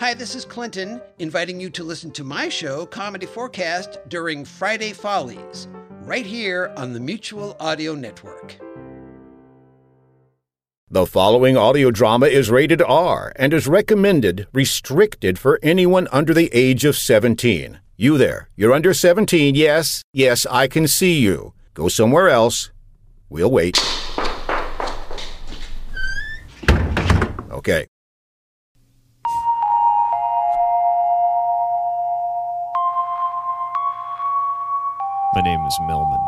Hi, this is Clinton, inviting you to listen to my show, Comedy Forecast, during Friday Follies, right here on the Mutual Audio Network. The following audio drama is rated R and is recommended restricted for anyone under the age of 17. You there, you're under 17, yes? Yes, I can see you. Go somewhere else. We'll wait. Okay. My name is Melman.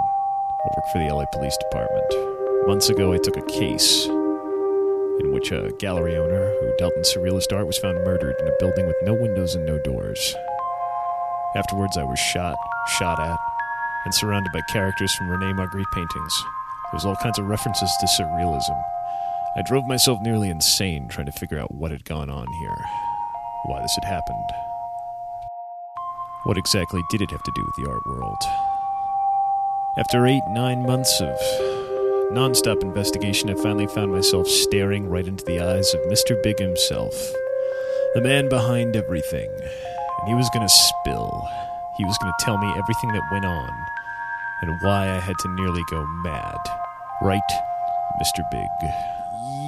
I work for the LA Police Department. Months ago, I took a case in which a gallery owner who dealt in surrealist art was found murdered in a building with no windows and no doors. Afterwards, I was shot, shot at, and surrounded by characters from Rene Magritte paintings. There was all kinds of references to surrealism. I drove myself nearly insane trying to figure out what had gone on here, why this had happened. What exactly did it have to do with the art world? After eight, nine months of nonstop investigation, I finally found myself staring right into the eyes of Mr. Big himself, the man behind everything. And he was going to spill. He was going to tell me everything that went on and why I had to nearly go mad. Right, Mr. Big?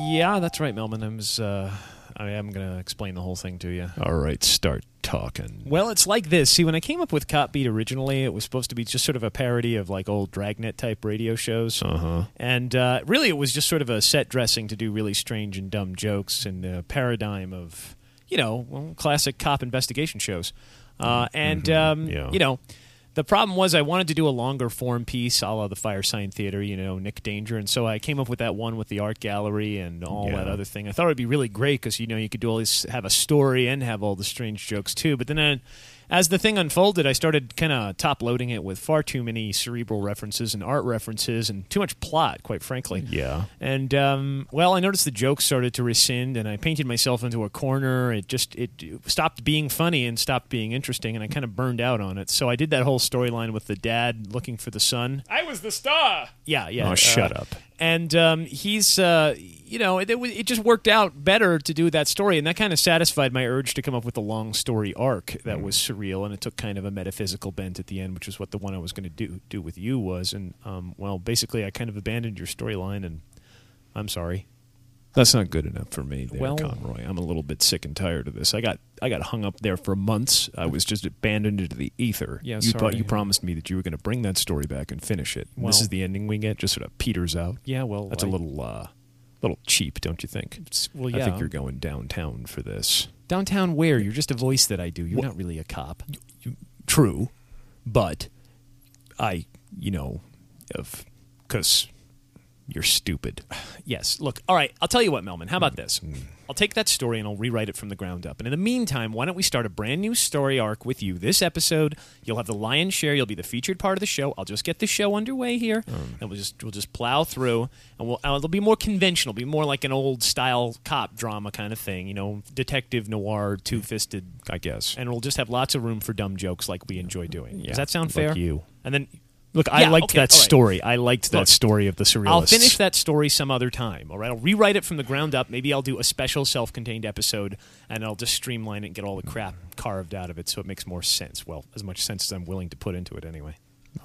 Yeah, that's right, Melman. I was, uh, I am going to explain the whole thing to you. All right, start talking. Well, it's like this. See, when I came up with Cop Beat originally, it was supposed to be just sort of a parody of like old Dragnet type radio shows. Uh-huh. And uh, really, it was just sort of a set dressing to do really strange and dumb jokes and the paradigm of, you know, well, classic cop investigation shows. Uh, and, um, Yeah. you know, the problem was I wanted to do a longer form piece, a la the Firesign Theatre, you know, Nick Danger, and so I came up with that one with the art gallery and all that other thing. I thought it'd be really great because you know you could do all this, have a story and have all the strange jokes too. But then, uh, as the thing unfolded, I started kind of top loading it with far too many cerebral references and art references and too much plot, quite frankly. Yeah. And um, well, I noticed the jokes started to rescind, and I painted myself into a corner. It just it stopped being funny and stopped being interesting, and I kind of burned out on it. So I did that whole storyline with the dad looking for the son. I was the star. Yeah, yeah. Oh, shut uh, up. And um, he's, uh, you know, it, it, just worked out better to do that story, and that kind of satisfied my urge to come up with a long story arc that was surreal, and it took kind of a metaphysical bent at the end, which was what the one I was going to do do with you was. And um, well, basically, I kind of abandoned your storyline, and I'm sorry. That's not good enough for me, there, Well- Conroy. I'm a little bit sick and tired of this. I got I got hung up there for months. I was just abandoned into the ether. Yeah, you thought you promised me that you were going to bring that story back and finish it. And this is the ending we get. Just sort of peters out. Yeah, well, That's a I- little uh, little cheap, don't you think? well, I think you're going downtown for this. Downtown where? You're just a voice that I do. You're not really a cop. True, but I, you know, if because you're stupid. Yes. Look, all right, I'll tell you what, Melman. How about this? I'll take that story and I'll rewrite it from the ground up. And in the meantime, why don't we start a brand new story arc with you? This episode, you'll have the lion's share. You'll be the featured part of the show. I'll just get the show underway here, and we'll just we'll just plow through, and we'll uh, it'll be more conventional, be more like an old style cop drama kind of thing. You know, detective noir, two fisted, I guess. and we'll just have lots of room for dumb jokes like we enjoy doing. Does that sound like fair? you. And then. Look, I Yeah, liked okay, that right. story. I liked that Look, story of the surrealists. I'll finish that story some other time. All right, I'll rewrite it from the ground up. Maybe I'll do a special self-contained episode, and I'll just streamline it and get all the crap carved out of it, so it makes more sense. Well, as much sense as I'm willing to put into it, anyway.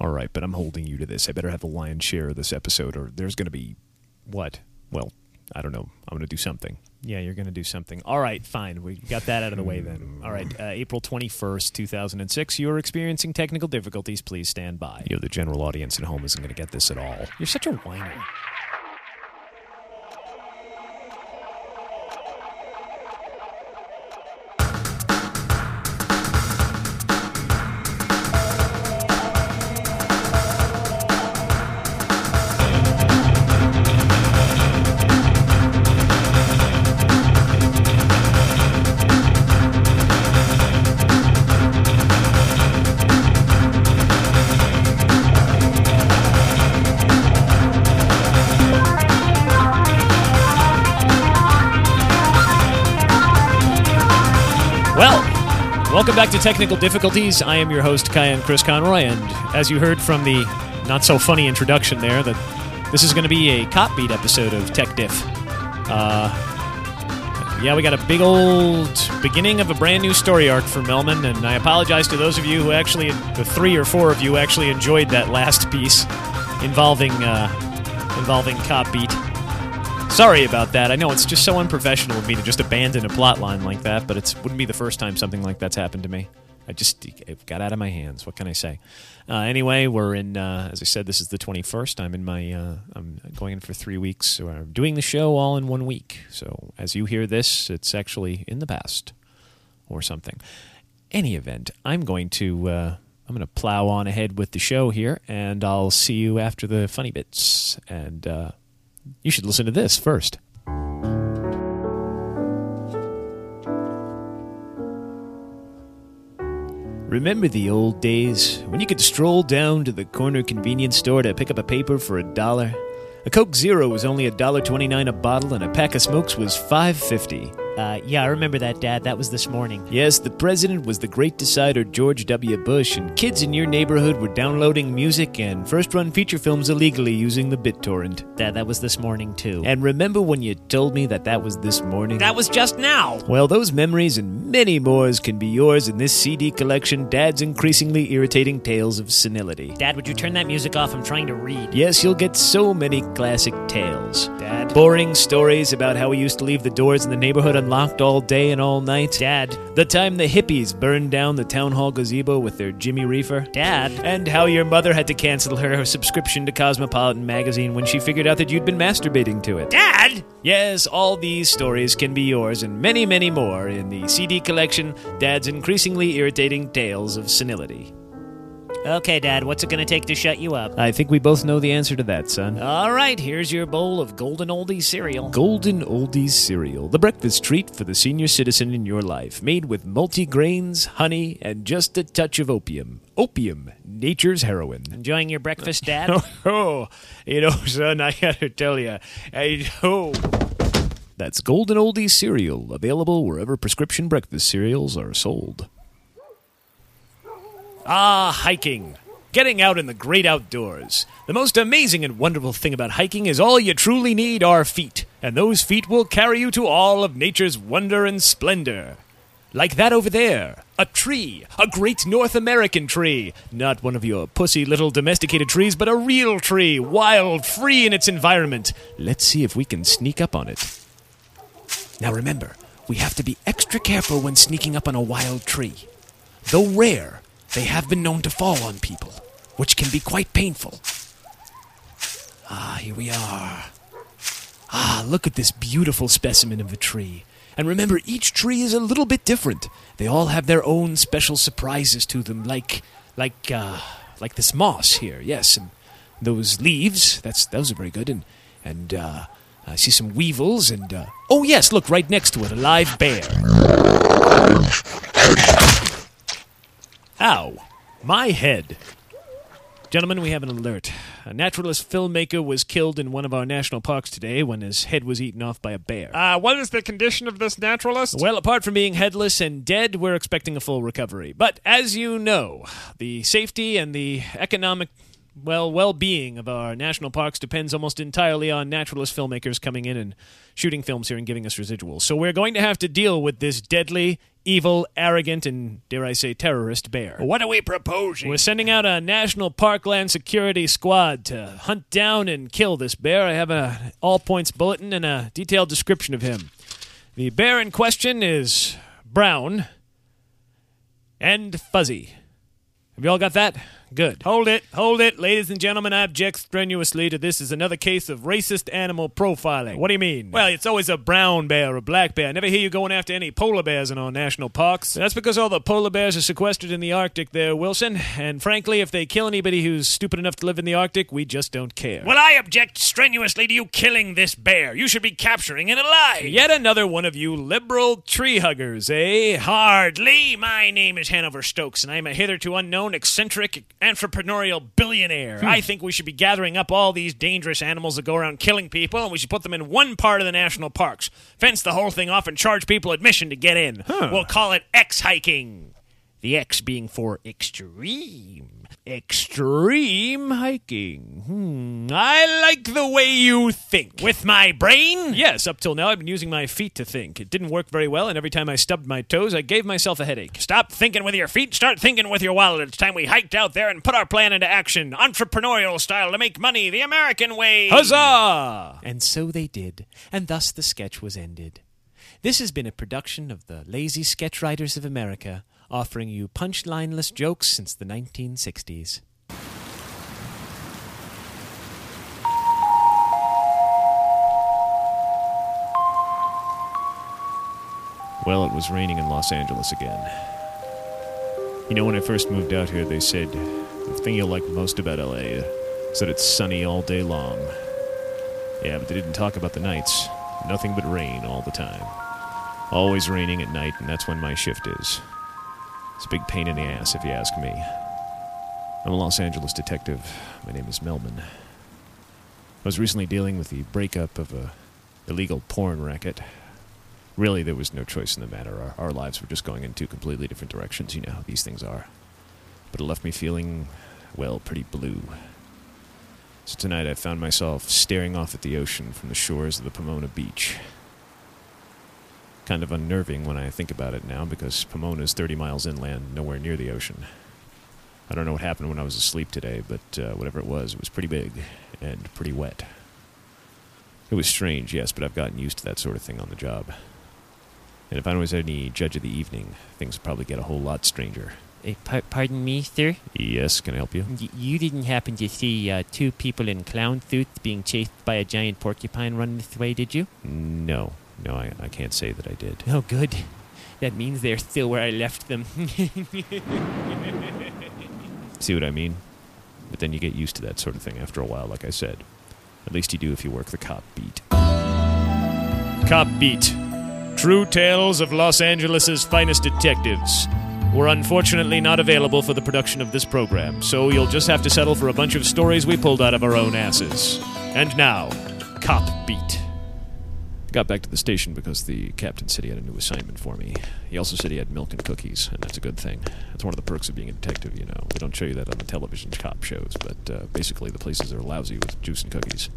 All right, but I'm holding you to this. I better have the lion's share of this episode, or there's going to be What? well, I don't know. I'm going to do something. Yeah, you're going to do something. All right, fine. We got that out of the way then. All right, uh, April 21st, 2006. You are experiencing technical difficulties. Please stand by. You know, the general audience at home isn't going to get this at all. You're such a whiner. Back to Technical Difficulties. I am your host, Cayenne Chris Conroy, and as you heard from the not so funny introduction there, that this is going to be a cop beat episode of Tech Diff. Uh, yeah, we got a big old beginning of a brand new story arc for Melman, and I apologize to those of you who actually, the three or four of you, actually enjoyed that last piece involving uh, involving cop beat. Sorry about that. I know it's just so unprofessional of me to just abandon a plot line like that, but it wouldn't be the first time something like that's happened to me. I just got out of my hands. What can I say? Uh, anyway, we're in. Uh, as I said, this is the twenty first. I'm in my. Uh, I'm going in for three weeks. So I'm doing the show all in one week. So as you hear this, it's actually in the past, or something. Any event, I'm going to. Uh, I'm going to plow on ahead with the show here, and I'll see you after the funny bits. And uh, you should listen to this first. Remember the old days when you could stroll down to the corner convenience store to pick up a paper for a dollar? A Coke Zero was only a dollar twenty-nine a bottle, and a pack of smokes was five fifty. Uh, yeah, I remember that, Dad. That was this morning. Yes, the president was the great decider George W. Bush, and kids in your neighborhood were downloading music and first run feature films illegally using the BitTorrent. Dad, that was this morning, too. And remember when you told me that that was this morning? that was just now! Well, those memories and many more can be yours in this CD collection, Dad's Increasingly Irritating Tales of Senility. Dad, would you turn that music off? I'm trying to read. Yes, you'll get so many classic tales. Dad. Boring stories about how we used to leave the doors in the neighborhood unlocked all day and all night. Dad. The time the hippies burned down the town hall gazebo with their Jimmy Reefer. Dad. And how your mother had to cancel her subscription to Cosmopolitan magazine when she figured out that you'd been masturbating to it. Dad! Yes, all these stories can be yours and many, many more in the CD collection Dad's Increasingly Irritating Tales of Senility. Okay, Dad, what's it gonna take to shut you up? I think we both know the answer to that, son. All right, here's your bowl of golden oldies cereal. Golden Oldies cereal, the breakfast treat for the senior citizen in your life, made with multi-grains, honey, and just a touch of opium. Opium, nature's heroin. Enjoying your breakfast, Dad? Oh, you know, son, I gotta tell you, I know. That's Golden Oldies cereal, available wherever prescription breakfast cereals are sold. Ah, hiking. Getting out in the great outdoors. The most amazing and wonderful thing about hiking is all you truly need are feet, and those feet will carry you to all of nature's wonder and splendor. Like that over there. A tree. A great North American tree. Not one of your pussy little domesticated trees, but a real tree. Wild, free in its environment. Let's see if we can sneak up on it. Now remember, we have to be extra careful when sneaking up on a wild tree. Though rare, they have been known to fall on people, which can be quite painful. Ah, here we are. Ah, look at this beautiful specimen of a tree. And remember, each tree is a little bit different. They all have their own special surprises to them, like, like, uh, like this moss here. Yes, and those leaves. That's those are very good. And and uh, I see some weevils. And uh, oh yes, look right next to it, a live bear. Ow, my head. Gentlemen, we have an alert. A naturalist filmmaker was killed in one of our national parks today when his head was eaten off by a bear. Uh, what is the condition of this naturalist? Well, apart from being headless and dead, we're expecting a full recovery. But as you know, the safety and the economic well well-being of our national parks depends almost entirely on naturalist filmmakers coming in and shooting films here and giving us residuals. So we're going to have to deal with this deadly, evil, arrogant, and dare I say terrorist bear. What are we proposing? We're sending out a national parkland security squad to hunt down and kill this bear. I have a all points bulletin and a detailed description of him. The bear in question is brown and fuzzy. Have you all got that? Good. Hold it, hold it. Ladies and gentlemen, I object strenuously to this as another case of racist animal profiling. What do you mean? Well, it's always a brown bear or a black bear. I never hear you going after any polar bears in our national parks. That's because all the polar bears are sequestered in the Arctic there, Wilson. And frankly, if they kill anybody who's stupid enough to live in the Arctic, we just don't care. Well, I object strenuously to you killing this bear. You should be capturing it alive. Yet another one of you liberal tree huggers, eh? Hardly. My name is Hanover Stokes, and I am a hitherto unknown, eccentric, entrepreneurial billionaire. Hmm. I think we should be gathering up all these dangerous animals that go around killing people, and we should put them in one part of the national parks. Fence the whole thing off and charge people admission to get in. We'll call it X hiking. The X being for extreme. Extreme hiking. Hmm. I like the way you think. With my brain? Yes, up till now I've been using my feet to think. It didn't work very well, and every time I stubbed my toes, I gave myself a headache. Stop thinking with your feet, start thinking with your wallet. It's time we hiked out there and put our plan into action. Entrepreneurial style to make money the American way. Huzzah! And so they did, and thus the sketch was ended. This has been a production of the Lazy Sketch Writers of America, offering you punchlineless jokes since the 1960s. Well, it was raining in Los Angeles again. You know, when I first moved out here, they said the thing you'll like most about LA is that it's sunny all day long. Yeah, but they didn't talk about the nights. Nothing but rain all the time. Always raining at night, and that's when my shift is. It's a big pain in the ass, if you ask me. I'm a Los Angeles detective. My name is Melman. I was recently dealing with the breakup of a illegal porn racket. Really, there was no choice in the matter. Our, our lives were just going in two completely different directions. You know how these things are. But it left me feeling, well, pretty blue. So tonight I found myself staring off at the ocean from the shores of the Pomona Beach. Kind of unnerving when I think about it now because Pomona is 30 miles inland, nowhere near the ocean. I don't know what happened when I was asleep today, but uh, whatever it was, it was pretty big and pretty wet. It was strange, yes, but I've gotten used to that sort of thing on the job. And if I was any judge of the evening, things would probably get a whole lot stranger. Uh, par- pardon me, sir? Yes, can I help you? Y- you didn't happen to see uh, two people in clown suits being chased by a giant porcupine running this way, did you? No, no, I, I can't say that I did. Oh, good. That means they're still where I left them. See what I mean? But then you get used to that sort of thing after a while, like I said. At least you do if you work the cop beat. Cop Beat. True tales of Los Angeles' finest detectives were unfortunately not available for the production of this program, so you'll just have to settle for a bunch of stories we pulled out of our own asses. And now, Cop Beat. I got back to the station because the captain said he had a new assignment for me. He also said he had milk and cookies, and that's a good thing. That's one of the perks of being a detective, you know. They don't show you that on the television cop shows, but uh, basically the places are lousy with juice and cookies.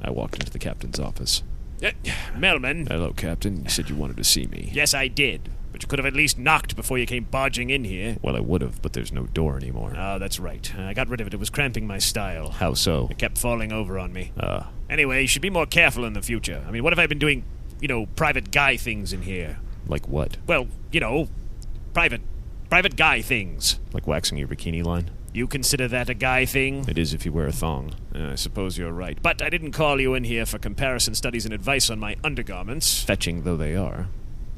I walked into the captain's office. Uh, Melman. Hello, Captain. You said you wanted to see me. Yes, I did. But you could have at least knocked before you came barging in here. Well, I would have, but there's no door anymore. Oh, that's right. I got rid of it. It was cramping my style. How so? It kept falling over on me. Uh, Anyway, you should be more careful in the future. I mean, what have I've been doing, you know, private guy things in here? like what? Well, you know, private, private guy things. Like waxing your bikini line? You consider that a guy thing? It is if you wear a thong. Uh, I suppose you're right. But I didn't call you in here for comparison studies and advice on my undergarments. Fetching though they are.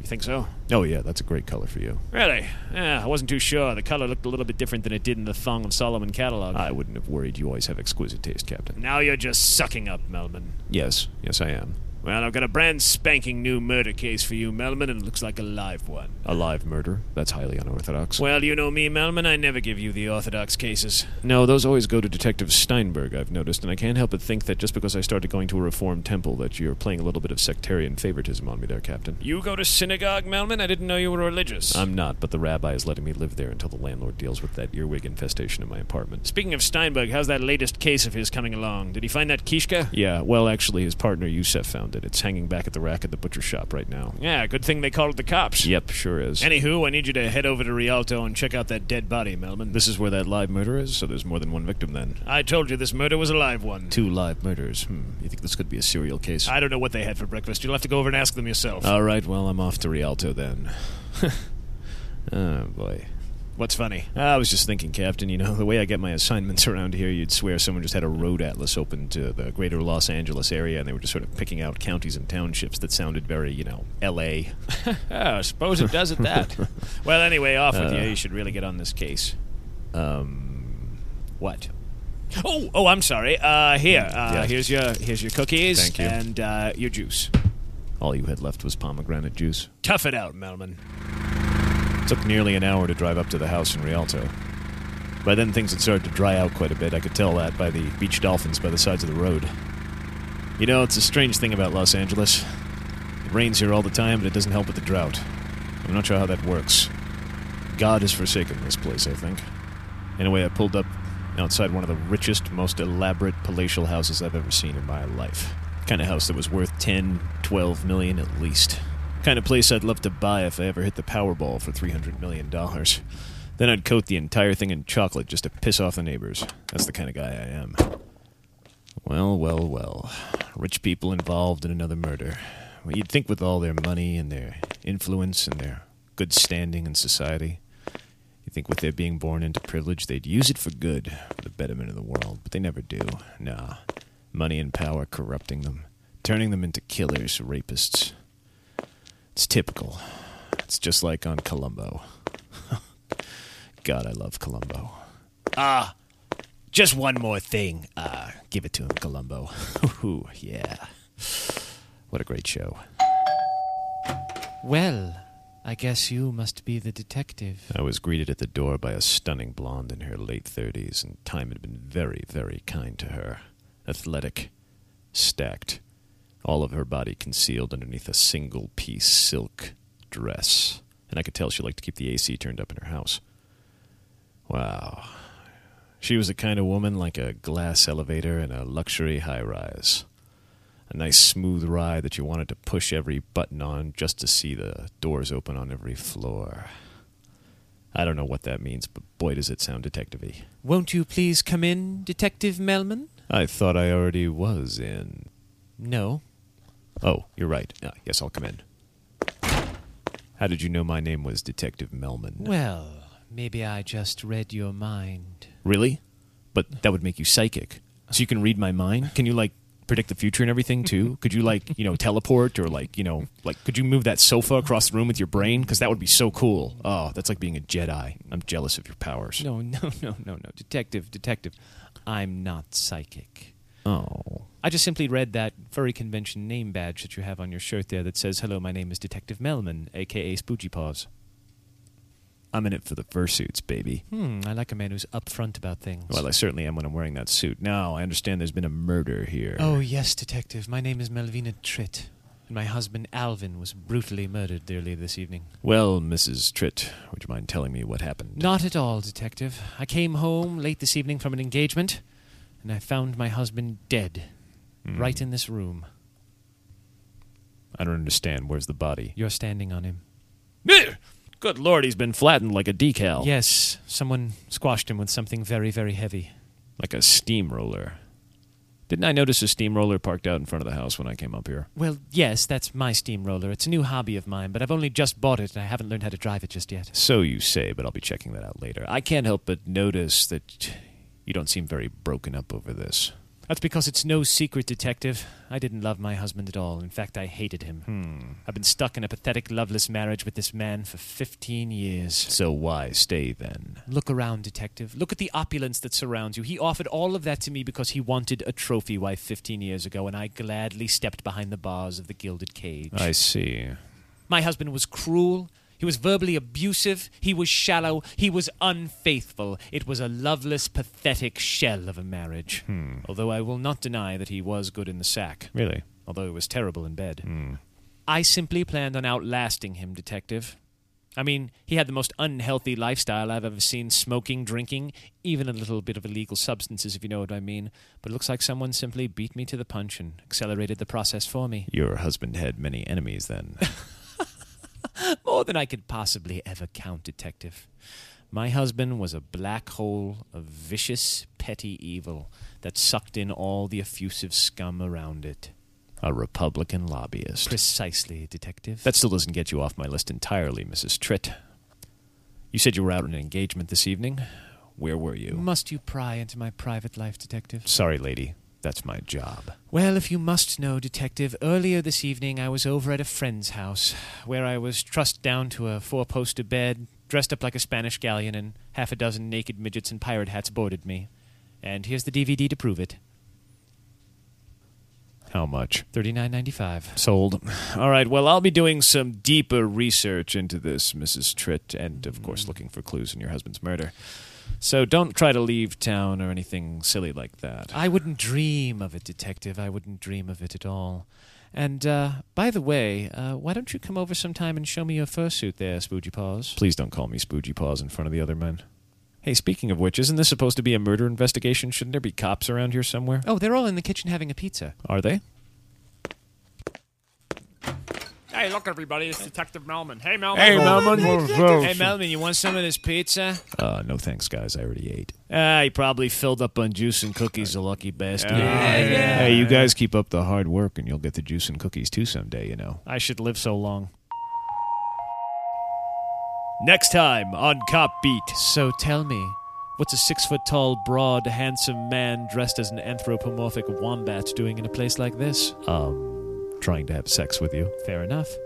You think so? Oh, yeah, that's a great color for you. Really? Yeah, I wasn't too sure. The color looked a little bit different than it did in the Thong of Solomon catalog. I wouldn't have worried. You always have exquisite taste, Captain. now you're just sucking up, Melman. Yes, yes, I am. Well, I've got a brand spanking new murder case for you, Melman, and it looks like a live one. A live murder? That's highly unorthodox. Well, you know me, Melman. I never give you the orthodox cases. No, those always go to Detective Steinberg, I've noticed, and I can't help but think that just because I started going to a reformed temple that you're playing a little bit of sectarian favoritism on me there, Captain. You go to synagogue, Melman? I didn't know you were religious. I'm not, but the rabbi is letting me live there until the landlord deals with that earwig infestation in my apartment. Speaking of Steinberg, how's that latest case of his coming along? Did he find that Kishka? Yeah, well, actually, his partner Yusef found it. It's hanging back at the rack at the butcher shop right now. Yeah, good thing they called the cops. Yep, sure is. Anywho, I need you to head over to Rialto and check out that dead body, Melman. This is where that live murder is, so there's more than one victim then. I told you this murder was a live one. Two live murders. Hmm. You think this could be a serial case? I don't know what they had for breakfast. You'll have to go over and ask them yourself. All right, well, I'm off to Rialto then. oh, boy. What's funny? I was just thinking, Captain, you know, the way I get my assignments around here, you'd swear someone just had a road atlas open to the greater Los Angeles area and they were just sort of picking out counties and townships that sounded very, you know, L.A. Oh, I suppose it does at that. well, anyway, off with you. You should really get on this case. Um, What? Oh, oh, I'm sorry. Uh, here, uh, Yeah. here's your here's your cookies Thank you. and uh, your juice. all you had left was pomegranate juice. Tough it out, Melman. Took nearly an hour to drive up to the house in Rialto. By then, things had started to dry out quite a bit. I could tell that by the beach dolphins by the sides of the road. You know, it's a strange thing about Los Angeles. It rains here all the time, but it doesn't help with the drought. I'm not sure how that works. God has forsaken this place, I think. Anyway, I pulled up outside one of the richest, most elaborate palatial houses I've ever seen in my life. Kind of house that was worth 10, 12 million at least. Kind of place I'd love to buy if I ever hit the Powerball for 300 million dollars. Then I'd coat the entire thing in chocolate just to piss off the neighbors. That's the kind of guy I am. Well, well, well. Rich people involved in another murder. Well, you'd think with all their money and their influence and their good standing in society, you'd think with their being born into privilege, they'd use it for good, for the betterment of the world. But they never do. Nah. Money and power corrupting them, turning them into killers, rapists. It's typical. It's just like on Columbo. God, I love Columbo. Ah, just one more thing. Uh, give it to him, Columbo. Ooh, yeah. What a great show. Well, I guess you must be the detective. I was greeted at the door by a stunning blonde in her late thirties, and time had been very, very kind to her. Athletic, stacked, all of her body concealed underneath a single piece silk dress. And I could tell she liked to keep the AC turned up in her house. Wow. She was the kind of woman like a glass elevator in a luxury high rise. A nice smooth ride that you wanted to push every button on just to see the doors open on every floor. I don't know what that means, but boy does it sound detective y. Won't you please come in, Detective Melman? I thought I already was in. No. Oh, you're right. Ah, yes, I'll come in. How did you know my name was Detective Melman? Well, maybe I just read your mind. Really? But that would make you psychic. So you can read my mind? Can you, like, predict the future and everything, too? could you, like, you know, teleport or, like, you know, like, could you move that sofa across the room with your brain? Because that would be so cool. Oh, that's like being a Jedi. I'm jealous of your powers. No, no, no, no, no. Detective, detective. I'm not psychic. Oh. I just simply read that furry convention name badge that you have on your shirt there that says, Hello, my name is Detective Melman, aka Spoogie Paws. I'm in it for the fursuits, baby. Hmm, I like a man who's upfront about things. Well, I certainly am when I'm wearing that suit. Now, I understand there's been a murder here. Oh, yes, Detective. My name is Melvina Tritt, and my husband Alvin was brutally murdered earlier this evening. Well, Mrs. Tritt, would you mind telling me what happened? Not at all, Detective. I came home late this evening from an engagement, and I found my husband dead, Hmm. right in this room. I don't understand. Where's the body? You're standing on him. Good lord, he's been flattened like a decal. Yes, someone squashed him with something very, very heavy. Like a steamroller. Didn't I notice a steamroller parked out in front of the house when I came up here? Well, yes, that's my steamroller. It's a new hobby of mine, but I've only just bought it and I haven't learned how to drive it just yet. So you say, but I'll be checking that out later. I can't help but notice that you don't seem very broken up over this. That's because it's no secret, Detective. I didn't love my husband at all. In fact, I hated him. Hmm. I've been stuck in a pathetic, loveless marriage with this man for 15 years. So why stay then? Look around, Detective. Look at the opulence that surrounds you. He offered all of that to me because he wanted a trophy wife 15 years ago, and I gladly stepped behind the bars of the gilded cage. I see. My husband was cruel. He was verbally abusive. He was shallow. He was unfaithful. It was a loveless, pathetic shell of a marriage. Hmm. Although I will not deny that he was good in the sack, Really? although he was terrible in bed. Hmm. I simply planned on outlasting him, Detective. I mean, he had the most unhealthy lifestyle I've ever seen smoking, drinking, even a little bit of illegal substances, if you know what I mean. But it looks like someone simply beat me to the punch and accelerated the process for me. Your husband had many enemies then. More than I could possibly ever count, Detective. My husband was a black hole of vicious, petty evil that sucked in all the effusive scum around it. a Republican lobbyist. Precisely, Detective. That still doesn't get you off my list entirely, Mrs. Tritt. You said you were out on an engagement this evening. Where were you? Must you pry into my private life, Detective? Sorry, lady. That's my job. Well, if you must know, Detective, earlier this evening I was over at a friend's house, where I was trussed down to a four poster bed, dressed up like a Spanish galleon, and half a dozen naked midgets in pirate hats boarded me. And here's the DVD to prove it. How much? Thirty nine ninety five. Sold. All right, well, I'll be doing some deeper research into this, Mrs. Tritt, and of course looking for clues in your husband's murder. So don't try to leave town or anything silly like that. I wouldn't dream of it, Detective. I wouldn't dream of it at all. And, uh, by the way, uh, why don't you come over sometime and show me your fursuit there, Spoogie Paws? Please don't call me Spoogie Paws in front of the other men. Hey, speaking of which, isn't this supposed to be a murder investigation? Shouldn't there be cops around here somewhere? Oh, they're all in the kitchen having a pizza. Are they? Hey, look, everybody, it's Detective Melman. Hey, Melman. Hey, Melman. Hey, Melman, you want some of this pizza? Uh, no thanks, guys. I already ate. Ah, he probably filled up on juice and cookies, the lucky bastard. Hey, you guys keep up the hard work, and you'll get the juice and cookies too someday. You know. I should live so long. Next time on Cop Beat. So tell me, what's a six foot tall, broad, handsome man dressed as an anthropomorphic wombat doing in a place like this? Um, trying to have sex with you. Fair enough.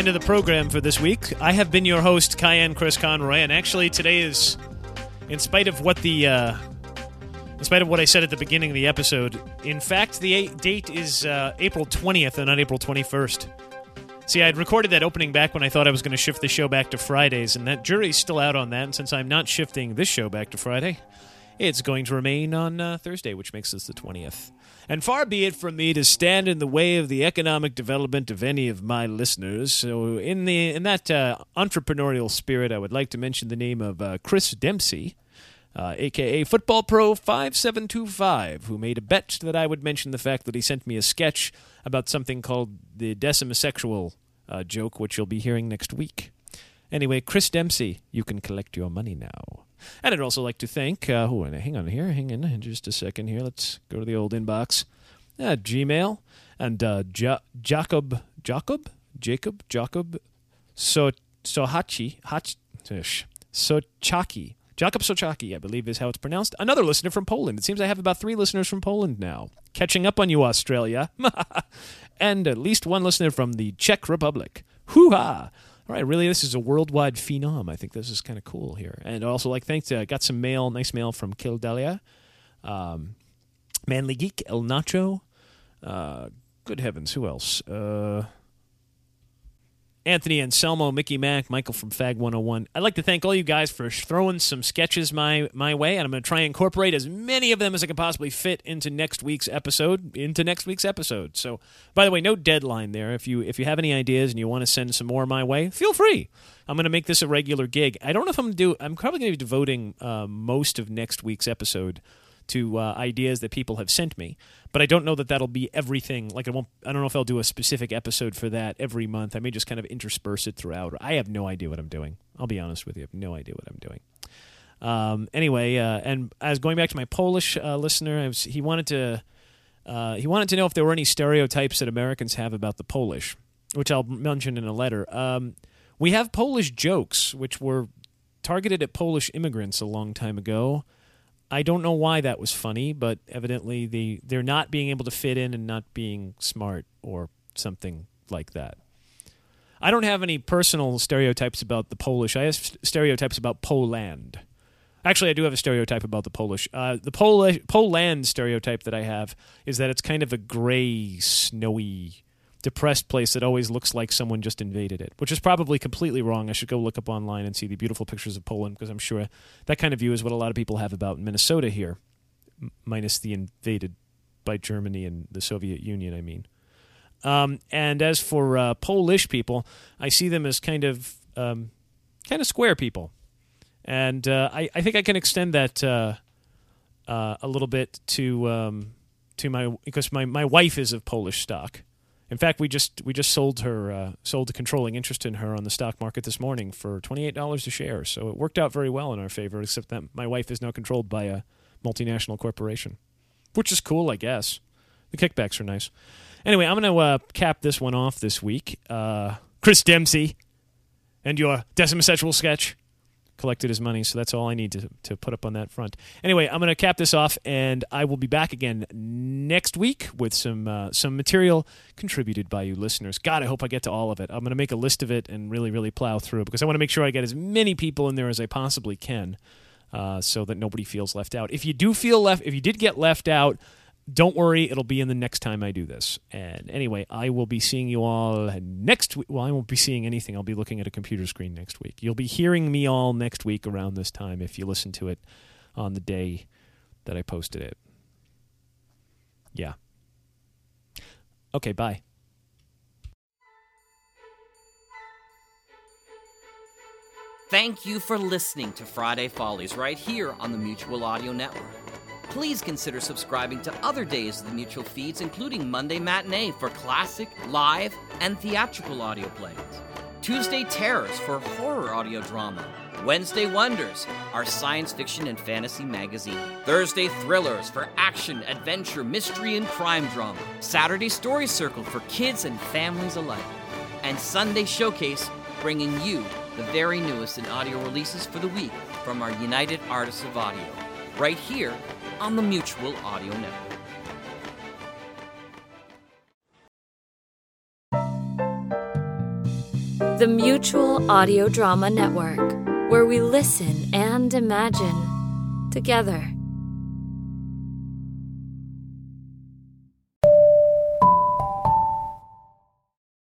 End of the program for this week. I have been your host, Cayenne Chris Conroy, and actually today is, in spite of what the, uh, in spite of what I said at the beginning of the episode, in fact, the date is uh, April 20th and not April 21st. See, I had recorded that opening back when I thought I was going to shift the show back to Fridays, and that jury's still out on that. And since I'm not shifting this show back to Friday, it's going to remain on uh, Thursday, which makes this the 20th. And far be it from me to stand in the way of the economic development of any of my listeners. So, in the in that uh, entrepreneurial spirit, I would like to mention the name of uh, Chris Dempsey, uh, aka Football Pro five seven two five, who made a bet that I would mention the fact that he sent me a sketch about something called the decimisexual uh, joke, which you'll be hearing next week. Anyway, Chris Dempsey, you can collect your money now. And I'd also like to thank, uh, oh, hang on here, hang in just a second here. Let's go to the old inbox. Uh, Gmail and uh, ja- Jacob, Jacob, Jacob, Jacob, so Sohachi, Hach, Sochaki. Jakob Sochaki, I believe is how it's pronounced. Another listener from Poland. It seems I have about three listeners from Poland now. Catching up on you, Australia. and at least one listener from the Czech Republic. Hoo ha! All right, really, this is a worldwide phenom. I think this is kind of cool here. And also, like, thanks. Uh, got some mail, nice mail from Kildalia, um, Manly Geek, El Nacho. Uh, good heavens, who else? Uh, Anthony Anselmo, Mickey Mack, Michael from Fag 101. I'd like to thank all you guys for throwing some sketches my my way, and I'm going to try and incorporate as many of them as I can possibly fit into next week's episode. Into next week's episode. So, by the way, no deadline there. If you if you have any ideas and you want to send some more my way, feel free. I'm going to make this a regular gig. I don't know if I'm going to do. I'm probably going to be devoting uh, most of next week's episode to uh, ideas that people have sent me. But I don't know that that'll be everything. Like I won't. I don't know if I'll do a specific episode for that every month. I may just kind of intersperse it throughout. I have no idea what I'm doing. I'll be honest with you. I have no idea what I'm doing. Um, anyway, uh, and as going back to my Polish uh, listener, was, he wanted to uh, he wanted to know if there were any stereotypes that Americans have about the Polish, which I'll mention in a letter. Um, we have Polish jokes, which were targeted at Polish immigrants a long time ago. I don't know why that was funny, but evidently they they're not being able to fit in and not being smart or something like that. I don't have any personal stereotypes about the Polish. I have stereotypes about Poland. Actually, I do have a stereotype about the Polish. Uh, the Polish Poland stereotype that I have is that it's kind of a gray, snowy, depressed place that always looks like someone just invaded it, which is probably completely wrong. I should go look up online and see the beautiful pictures of Poland because I'm sure that kind of view is what a lot of people have about Minnesota here, m- minus the invaded by Germany and the Soviet Union, I mean. Um, and as for uh, Polish people, I see them as kind of um, kind of square people, and uh, I, I think I can extend that uh, uh, a little bit to um, to my because my, my wife is of Polish stock. In fact, we just we just sold her uh, sold a controlling interest in her on the stock market this morning for twenty eight dollars a share. So it worked out very well in our favor. Except that my wife is now controlled by a multinational corporation, which is cool, I guess. The kickbacks are nice. Anyway, I'm going to uh, cap this one off this week. Uh, Chris Dempsey and your decimal sexual sketch. Collected his money, so that's all I need to, to put up on that front. Anyway, I'm going to cap this off, and I will be back again next week with some uh, some material contributed by you listeners. God, I hope I get to all of it. I'm going to make a list of it and really, really plow through because I want to make sure I get as many people in there as I possibly can, uh, so that nobody feels left out. If you do feel left, if you did get left out don't worry, it'll be in the next time I do this. And anyway, I will be seeing you all next week. Well, I won't be seeing anything. I'll be looking at a computer screen next week. You'll be hearing me all next week around this time if you listen to it on the day that I posted it. Yeah. Okay, bye. Thank you for listening to Friday Follies right here on the Mutual Audio Network please consider subscribing to other days of the Mutual feeds, including Monday Matinee for classic, live, and theatrical audio plays, Tuesday Terrors for horror audio drama, Wednesday Wonders, our science fiction and fantasy magazine, Thursday Thrillers for action, adventure, mystery, and crime drama, Saturday Story Circle for kids and families alike, and Sunday Showcase bringing you the very newest in audio releases for the week from our United Artists of Audio, right here on the Mutual Audio Network. The Mutual Audio Drama Network, where we listen and imagine together.